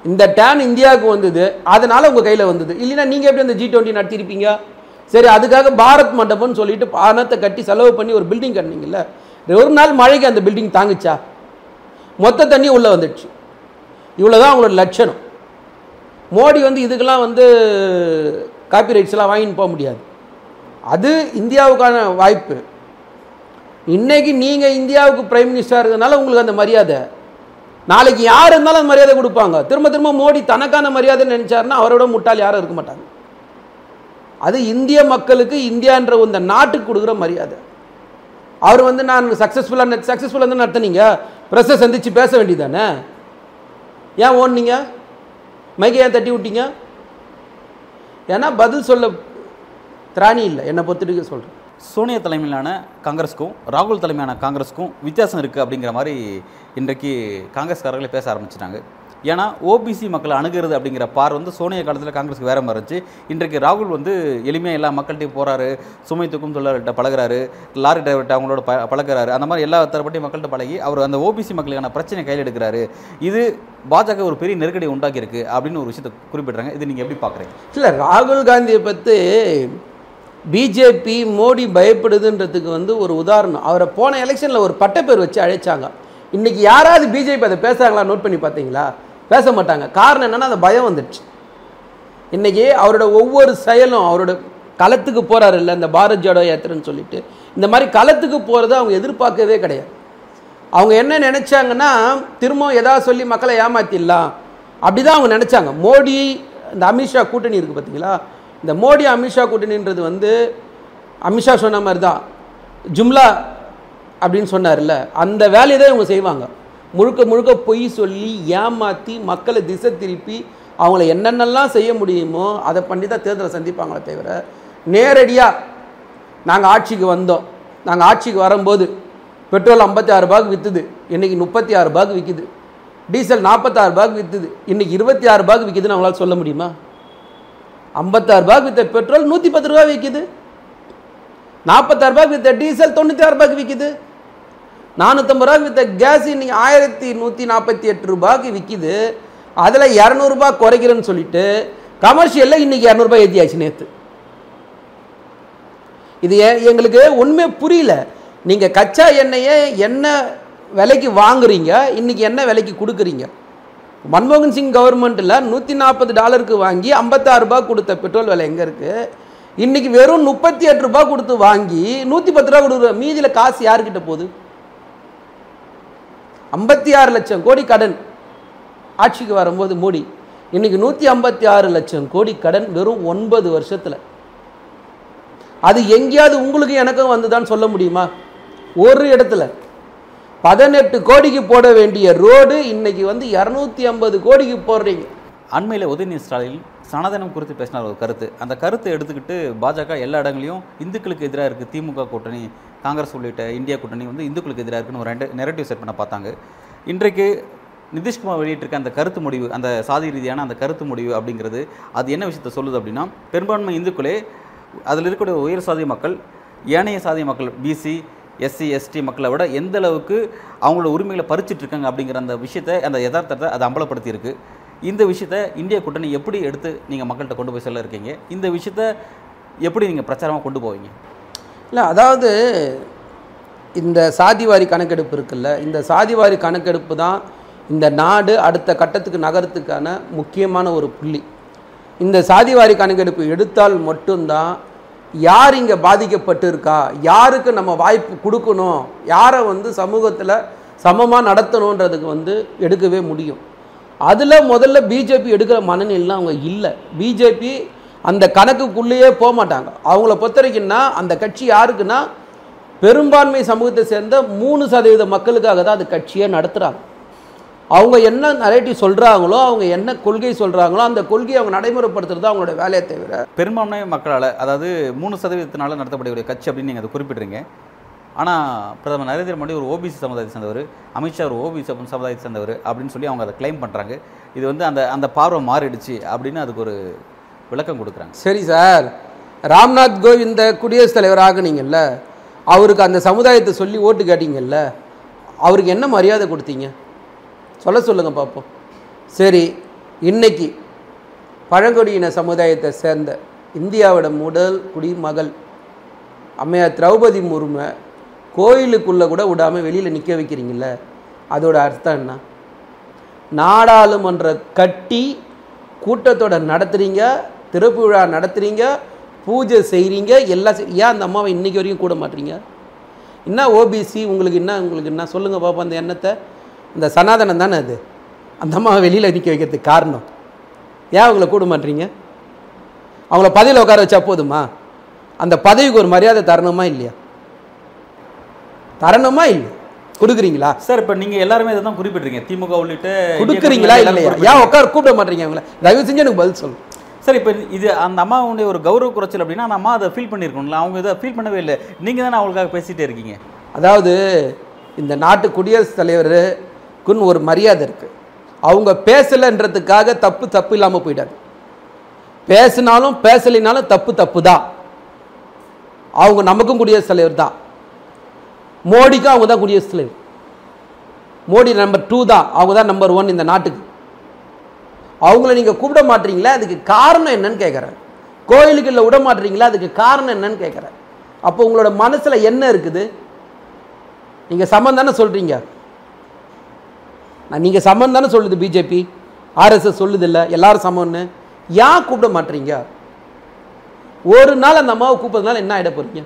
இந்த டேன் இந்தியாவுக்கு வந்தது அதனால் உங்கள் கையில் வந்தது. இல்லைன்னா நீங்கள் எப்படி அந்த ஜி டுவெண்ட்டி நடத்திருப்பீங்க சரி அதுக்காக பாரத் மண்டபம்னு சொல்லிட்டு பணத்தை கட்டி செலவு பண்ணி ஒரு பில்டிங் கட்டினீங்கல்ல ஒரு நாள் மழைக்கு அந்த பில்டிங் தாங்குச்சா? மொத்த தண்ணி உள்ளே வந்துடுச்சு. இவ்வளோதான் அவங்களோட லட்சணம். மோடி வந்து இதுக்கெல்லாம் வந்து காப்பிரைட்ஸ்லாம் வாங்கின்னு போக முடியாது. அது இந்தியாவுக்கான வாய்ப்பு. இன்னைக்கு நீங்கள் இந்தியாவுக்கு பிரைம் மினிஸ்டராக இருக்கிறதுனால உங்களுக்கு அந்த மரியாதை. நாளைக்கு யார் இருந்தாலும் அந்த மரியாதை கொடுப்பாங்க. திரும்ப திரும்ப மோடி தனக்கான மரியாதை நினைச்சாருன்னா அவரோட முட்டாள் யாரும் இருக்க மாட்டாங்க. அது இந்திய மக்களுக்கு இந்தியான்ற இந்த நாட்டுக்கு கொடுக்குற மரியாதை. அவர் வந்து நான் சக்ஸஸ்ஃபுல்லாக சக்ஸஸ்ஃபுல்லாக வந்து நடத்துனீங்க. ப்ரெஸ்ஸை சந்தித்து பேச வேண்டியதானே ஏன் ஓடுனீங்க? மைக்கை ஏன் தட்டி விட்டீங்க? ஏன்னா பதில் சொல்ல திராணி இல்லை. என்னை பொறுத்துட்டு சொல்கிறேன் சோனியா தலைமையிலான காங்கிரஸுக்கும் ராகுல் தலைமையான காங்கிரஸுக்கும் வித்தியாசம் இருக்குது அப்படிங்கிற மாதிரி இன்றைக்கு காங்கிரஸ்காரர்களே பேச ஆரம்பிச்சிட்டாங்க. ஏன்னா ஓபிசி மக்களை அணுகிறது அப்படிங்கிற பார் வந்து சோனியா காலத்தில் காங்கிரஸுக்கு வேற மாதிரி இருந்துச்சு. இன்றைக்கு ராகுல் வந்து எளிமையாக எல்லா மக்கள்கிட்டையும் போகிறாரு சுமை தூக்கும் தொழிலாளர்கிட்ட பழகுறாரு லாரி டிரைவர்கிட்ட அவங்களோட ப பழகுறாரு அந்த மாதிரி எல்லா தரப்பட்டையும் மக்கள்கிட்ட பழகி அவர் அந்த ஓபிசி மக்களுக்கான பிரச்சனை கையில் எடுக்கிறாரு. இது பாஜக ஒரு பெரிய நெருக்கடி உண்டாக்கியிருக்கு அப்படின்னு ஒரு விஷயத்தை குறிப்பிட்றாங்க. இது நீங்கள் எப்படி பார்க்குறீங்க இல்லை ராகுல் காந்தியை பற்றி பிஜேபி மோடி பயப்படுதுன்றதுக்கு வந்து ஒரு உதாரணம். அவரை போன எலெக்ஷனில் ஒரு பட்டப்பேர் வச்சு அழைச்சாங்க. இன்னைக்கு யாராவது பிஜேபி அதை பேசுகிறாங்களா நோட் பண்ணி பார்த்தீங்களா? பேச மாட்டாங்க காரணம் என்னன்னா அந்த பயம் வந்துடுச்சு. இன்னைக்கு அவரோட ஒவ்வொரு செயலும் அவரோட களத்துக்கு போகிறாரு இல்லை இந்த பாரத் ஜோடோ யாத்திரைன்னு சொல்லிட்டு. இந்த மாதிரி களத்துக்கு போகிறத அவங்க எதிர்பார்க்கவே கிடையாது. அவங்க என்ன நினைச்சாங்கன்னா திரும்பவும் எதாவது சொல்லி மக்களை ஏமாத்திடலாம். அப்படிதான் அவங்க நினச்சாங்க. மோடி இந்த அமித்ஷா கூட்டணி இருக்குது பார்த்தீங்களா இந்த மோடி அமித்ஷா கூட்டணின்றது வந்து அமித்ஷா சொன்ன மாதிரி தான் ஜும்லா அப்படின்னு சொன்னார்ல அந்த வேலையை தான் இவங்க செய்வாங்க. முழுக்க முழுக்க பொய் சொல்லி ஏமாற்றி மக்களை திசை திருப்பி அவங்கள என்னென்னலாம் செய்ய முடியுமோ அதை பண்ணி தான் தேர்தலை சந்திப்பாங்களே தவிர நேரடியாக நாங்கள் ஆட்சிக்கு வந்தோம். நாங்கள் ஆட்சிக்கு வரும்போது பெட்ரோல் ஐம்பத்தி ஆறு ரூபாய்க்கு விற்றுது இன்றைக்கி முப்பத்தி ஆறு ரூபாய்க்கு விற்கிது டீசல் நாற்பத்தாறு ரூபாய்க்கு விற்றுது இன்றைக்கி இருபத்தி ஆறு ரூபாய்க்கு விற்கிதுன்னு அவங்களால் சொல்ல முடியுமா? ஐம்பத்தாறு ரூபாய்க்கு விற்ற பெட்ரோல் நூற்றி பத்து ரூபா விற்கிது நாற்பத்தாறு ரூபாய்க்கு விற்ற டீசல் தொண்ணூற்றி ஆறு ரூபாய்க்கு விற்கிது நானூற்றம்பது ரூபாய்க்கு வித்த கேஸ் இன்னைக்கு ஆயிரத்தி நூற்றி நாற்பத்தி எட்டு ரூபாய்க்கு விற்கிது அதில் இரநூறுபா குறைக்கிறேன்னு சொல்லிட்டு கமர்ஷியலில் இன்னைக்கு இரநூறுபா ஏற்றியாச்சு நேற்று இது எங்களுக்கு உண்மை புரியல. நீங்கள் கச்சா எண்ணெயை என்ன விலைக்கு வாங்குறீங்க? இன்றைக்கி என்ன விலைக்கு கொடுக்குறீங்க? மன்மோகன் சிங் கவர்மெண்ட்டில் நூற்றி நாற்பது டாலருக்கு வாங்கி ஐம்பத்தாறு ரூபா கொடுத்த பெட்ரோல் விலை எங்கே இருக்குது இன்றைக்கி வெறும் முப்பத்தி எட்டு ரூபா கொடுத்து வாங்கி நூற்றி பத்து ரூபா கொடுக்குற மீதியில் காசு யாருக்கிட்ட போகுது? ஐம்பத்தி ஆறு லட்சம் கோடி கடன் ஆட்சிக்கு வரும்போது மோடி. இன்னைக்கு நூற்றி ஐம்பத்தி ஆறு லட்சம் கோடி கடன் வெறும் ஒன்பது வருஷத்தில். அது எங்கேயாவது உங்களுக்கு எனக்கும் வந்துதான்னு சொல்ல முடியுமா? ஒரு இடத்துல. பதினெட்டு கோடிக்கு போட வேண்டிய ரோடு இன்னைக்கு வந்து இரநூத்தி ஐம்பது கோடிக்கு போடுறீங்க. அண்மையில் உதயநிதி ஸ்டாலின் சனாதனம் குறித்து பேசினார் ஒரு கருத்து. அந்த கருத்தை எடுத்துக்கிட்டு பாஜக எல்லா இடங்களையும் இந்துக்களுக்கு எதிராக இருக்குது திமுக கூட்டணி காங்கிரஸ் உள்ளிட்ட இந்தியா கூட்டணி வந்து இந்துக்களுக்கு எதிராக இருக்குன்னு ஒரு ரெண்டு நெரட்டிவ் செட் பண்ண பார்த்தாங்க. இன்றைக்கு நிதிஷ்குமார் வெளியிட்டிருக்க அந்த கருத்து முடிவு அந்த சாதி ரீதியான அந்த கருத்து முடிவு அப்படிங்கிறது அது என்ன விஷயத்த சொல்லுது அப்படின்னா பெரும்பான்மை இந்துக்களே அதில் இருக்கக்கூடிய உயர் சாதி மக்கள் ஏனைய சாதி மக்கள் பிசி எஸ்சி எஸ்டி மக்களை விட எந்த அளவுக்கு அவங்களோட உரிமைகளை பறிச்சிட்டு இருக்காங்க அப்படிங்கிற அந்த விஷயத்தை அந்த யதார்த்தத்தை அதை அம்பலப்படுத்தியிருக்கு. இந்த விஷயத்த இந்திய கூட்டணி எப்படி எடுத்து நீங்கள் மக்கள்கிட்ட கொண்டு போய் செல்ல இருக்கீங்க? இந்த விஷயத்த எப்படி நீங்கள் பிரச்சாரமாக கொண்டு போவீங்க? இல்லை அதாவது இந்த சாதிவாரி கணக்கெடுப்பு இருக்குல்ல இந்த சாதிவாரி கணக்கெடுப்பு தான் இந்த நாடு அடுத்த கட்டத்துக்கு நகரத்துக்கான முக்கியமான ஒரு புள்ளி. இந்த சாதிவாரி கணக்கெடுப்பு எடுத்தால் மட்டும்தான் யார் இங்கே பாதிக்கப்பட்டு இருக்கா யாருக்கு நம்ம வாய்ப்பு கொடுக்கணும் யாரை வந்து சமூகத்தில் சமமாக நடத்தணுன்றதுக்கு வந்து எடுக்கவே முடியும். அதில் முதல்ல பிஜேபி எடுக்கிற மனநிலாம் அவங்க இல்லை. பிஜேபி அந்த கணக்குக்குள்ளேயே போக மாட்டாங்க அவங்கள பொறுத்த வரைக்கும்னா அந்த கட்சி யாருக்குன்னா பெரும்பான்மை சமூகத்தை சேர்ந்த மூணு சதவீத மக்களுக்காக தான் அந்த கட்சியை நடத்துகிறாங்க அவங்க என்ன நரேட்டிவ் சொல்கிறாங்களோ அவங்க என்ன கொள்கை சொல்கிறாங்களோ அந்த கொள்கையை அவங்க நடைமுறைப்படுத்துறது அவங்களோட வேலையை தவிர. பெரும்பான்மை மக்களால் அதாவது மூணு சதவீதத்தினால நடத்தப்படக்கூடிய கட்சி அப்படின்னு நீங்கள் அதை குறிப்பிட்றீங்க ஆனால் பிரதமர் நரேந்திர மோடி ஒரு ஓபிசி சமுதாயத்தை சேர்ந்தவர் அமித்ஷா ஒரு ஓபிசி சமுதாயத்தை சேர்ந்தவர் அப்படின்னு சொல்லி அவங்க அதை க்ளைம் பண்ணுறாங்க இது வந்து அந்த அந்த பார்வை மாறிடுச்சு அப்படின்னு அதுக்கு ஒரு விளக்கம் கொடுக்குறாங்க. சரி சார். ராம்நாத் கோவிந்த குடியரசுத் தலைவர் ஆகுனீங்கல்ல அவருக்கு அந்த சமுதாயத்தை சொல்லி ஓட்டு கேட்டீங்கல்ல அவருக்கு என்ன மரியாதை கொடுத்தீங்க? சொல்ல சொல்லுங்கள் பார்ப்போம் சரி இன்னைக்கு பழங்குடியின சமுதாயத்தை சேர்ந்த இந்தியாவோட முதல் குடிமகள் அம்மையார் திரௌபதி முர்மு கோயிலுக்குள்ளே கூட விடாமல் வெளியில் நிற்க வைக்கிறீங்கள அதோட அர்த்தம் என்ன? நாடாளுமன்ற கட்டி கூட்டத்தோட நடத்துகிறீங்க திறப்பு விழா நடத்துகிறீங்க பூஜை செய்கிறீங்க எல்லாம் ஏன் அந்த அம்மாவை இன்றைக்கி வரைக்கும் கூட மாட்டீங்க என்ன ஓபிசி? உங்களுக்கு என்ன உங்களுக்கு என்ன? சொல்லுங்கள் பாப்பா அந்த எண்ணத்தை. இந்த சனாதனம் தானே அது? அந்த அம்மாவை வெளியில் நிற்க வைக்கிறதுக்கு காரணம். ஏன் அவங்கள கூட மாட்டீங்க அவங்கள பதவியில் உட்கார வச்சா போதுமா? அந்த பதவிக்கு ஒரு மரியாதை தரணுமா இல்லையா? தரணுமா இல்லை கொடுக்குறீங்களா? சார் இப்போ நீங்கள் எல்லாருமே இதை தான் குறிப்பிட்றீங்க திமுக உள்ளிட்ட கொடுக்குறீங்களா இல்லையா? ஏன் உட்கார கூப்பிட மாட்டீங்க அவங்கள தயவு செஞ்சு எனக்கு பதில் சொல்லு. சார் இப்போ இது அந்த அம்மாவுடைய ஒரு கௌரவ குறைச்சல் அப்படின்னா அந்த அம்மா அதை ஃபீல் பண்ணியிருக்கணும்ல அவங்க இதை ஃபீல் பண்ணவே இல்லை. நீங்கள் தானே அவங்களுக்காக பேசிகிட்டே இருக்கீங்க. அதாவது இந்த நாட்டு குடியரசுத் தலைவருக்குன்னு ஒரு மரியாதை இருக்கு. அவங்க பேசலைன்றதுக்காக தப்பு தப்பு இல்லாமல் போயிட்டாரு. பேசினாலும் பேசலைனாலும் தப்பு தப்பு தான் அவங்க நமக்கும் குடியரசுத் தலைவர் தான். மோடிக்கும் அவங்க தான் குடியரசுத் தலைவர். மோடி நம்பர் டூ தான். அவங்க தான் நம்பர் ஒன் இந்த நாட்டுக்கு. அவங்கள நீங்கள் கூப்பிட மாட்டீங்களா? அதுக்கு காரணம் என்னன்னு கேட்குறேன் கோயிலுக்கு இல்லை விட மாட்டீங்களா? அதுக்கு காரணம் என்னன்னு கேட்குறேன் அப்போ உங்களோட மனசில் என்ன இருக்குது? நீங்கள் சமம் தானே சொல்கிறீங்க நான் நீங்கள் சமம் தானே சொல்லுது பிஜேபி ஆர்எஸ்எஸ் சொல்லுது இல்லை. எல்லாரும் சமம்னு. ஏன் கூப்பிட மாட்டீங்க? ஒரு நாள் அந்த அம்மாவை கூப்பிட்றதுனால என்ன ஆகிட போகிறீங்க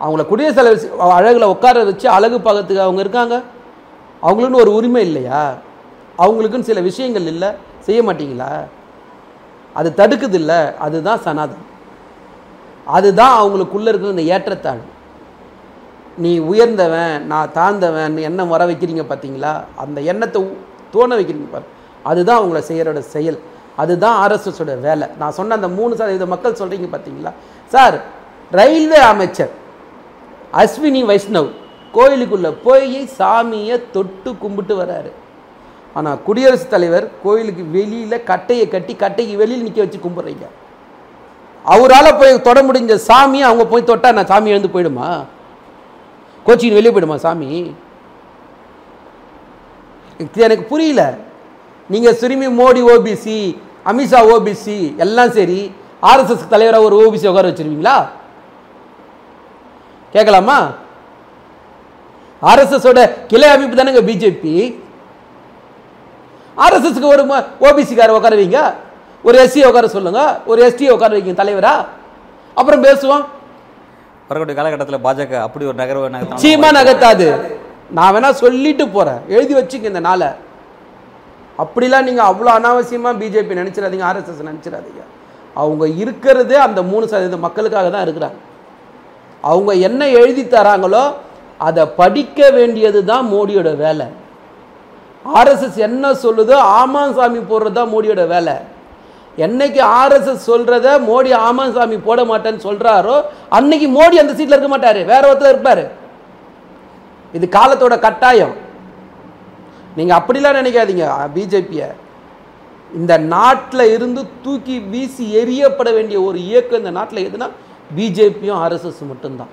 அவங்கள குடியரசுத் தலைவர் அழகில் உட்கார வச்சு அழகு பார்க்கறதுக்கு அவங்க இருக்காங்க. அவங்களுக்குன்னு ஒரு உரிமை இல்லையா? அவங்களுக்குன்னு சில விஷயங்கள் இல்லை. செய்ய மாட்டீங்களா? அது தடுக்குது இல்லை. அதுதான் சனாதனம். அதுதான் அவங்களுக்குள்ளே இருக்கிற இந்த ஏற்றத்தாழ்வு. நீ உயர்ந்தவன் நான் தாழ்ந்தவன் எண்ணம் வர வைக்கிறீங்க பார்த்தீங்களா அந்த எண்ணத்தை தோண வைக்கிறீங்க பாரு. அதுதான் அவங்கள செய்கிறோட செயல். அதுதான் ஆர்எஸ்எஸோட வேலை. நான் சொன்ன அந்த மூணு சதவீத மக்கள் சொல்கிறீங்க பார்த்தீங்களா சார் ரயில்வே அமைச்சர். அஸ்வினி வைஷ்ணவ் கோயிலுக்குள்ளே போய் சாமியை தொட்டு கும்பிட்டு வராரு. ஆனால் குடியரசுத் தலைவர் கோயிலுக்கு வெளியில் கட்டையை கட்டி கட்டைக்கு வெளியில் நிற்க வச்சு கும்பிட்றீங்க. அவரால் போய் தொட முடிஞ்ச சாமியை அவங்க போய் தொட்டா நான் சாமி எழுந்து போயிடுமா? கோச்சிங் வெளியே போயிடுமா சாமி? இது எனக்கு புரியல. நீங்கள் சிறுமி மோடி ஓபிசி அமித்ஷா ஓபிசி எல்லாம் சரி ஆர்எஸ்எஸ் தலைவராக ஒரு ஓபிசி உட்கார வச்சுருவீங்களா? கேட்கலாமா? ஆர்எஸ்எஸோட கிளை அமைப்பு தானேங்க பிஜேபி ஆர்எஸ்எஸ்க்கு ஒரு ஓபிசிக்கார உட்கார வைங்க ஒரு எஸ்சி உட்கார சொல்லுங்க. ஒரு எஸ்டி உட்கார வைங்க தலைவரா? அப்புறம் பேசுவோம். வரக்கூடிய காலகட்டத்தில் பாஜக அப்படி ஒரு நகர்வு நகர்த்தாம நிச்சயமா நகர்த்தாது. நான் வேணா சொல்லிட்டு போறேன். எழுதி வச்சுக்க இந்த நாளை. அப்படிலாம் நீங்க அவ்வளோ அனாவசியமா பிஜேபி நினைச்சிடாதீங்க ஆர்எஸ்எஸ் நினைச்சிடாதீங்க. அவங்க இருக்கிறதே அந்த மூணு சதவீத மக்களுக்காக தான் இருக்கிறாங்க. அவங்க என்ன எழுதி தராங்களோ அதை படிக்க வேண்டியது தான் மோடியோட வேலை. ஆர்எஸ்எஸ் என்ன சொல்லுதோ ஆமாசாமி சாமி போடுறது தான் மோடியோட வேலை. என்னைக்கு ஆர்எஸ்எஸ் சொல்கிறத மோடி ஆமாசாமி சாமி போட மாட்டேன்னு சொல்கிறாரோ அன்னைக்கு மோடி அந்த சீட்டில் இருக்க மாட்டார் வேற ஒருத்தர் இருப்பார். இது காலத்தோட கட்டாயம். நீங்கள் அப்படிலாம் நினைக்காதீங்க பிஜேபியை. இந்த நாட்டில் இருந்து தூக்கி வீசி எரியப்பட வேண்டிய ஒரு இயக்கம் இந்த நாட்டில் எதுனா பிஜேபியும் ஆர்எஸ்எஸ் மட்டும்தான்.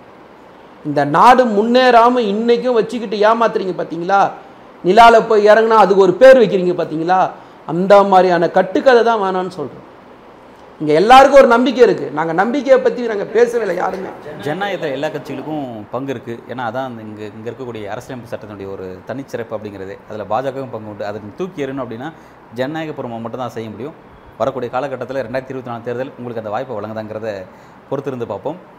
இந்த நாடு முன்னேறாமல் இன்றைக்கும் வச்சுக்கிட்டு ஏமாத்துறீங்க பார்த்தீங்களா நிலாவில் போய் இறங்குனா அதுக்கு ஒரு பேர் வைக்கிறீங்க பார்த்தீங்களா அந்த மாதிரியான கட்டுக்கதை தான் வேணாம்னு சொல்கிறோம் இங்கே எல்லாருக்கும் ஒரு நம்பிக்கை இருக்குது நாங்கள் நம்பிக்கையை பற்றி நாங்கள் பேசவே இல்லை யாருமே. ஜனநாயகத்தில் எல்லா கட்சிகளுக்கும் பங்கு இருக்குது ஏன்னா அதான் இங்கே இங்கே இருக்கக்கூடிய அரசியலமைப்பு சட்டத்தினுடைய ஒரு தனிச்சிறப்பு அப்படிங்கிறது. அதில் பாஜகவும் பங்கு உண்டு. அதுக்கு தூக்கி எறணும் அப்படின்னா ஜனநாயகபூர்வமாக மட்டும் தான் செய்ய முடியும். வரக்கூடிய காலகட்டத்தில் ரெண்டாயிரத்தி இருபத்தி நாலு தேர்தல் உங்களுக்கு அந்த வாய்ப்பை வழங்குதாங்கிறத பொறுத்திருந்து பார்ப்போம்.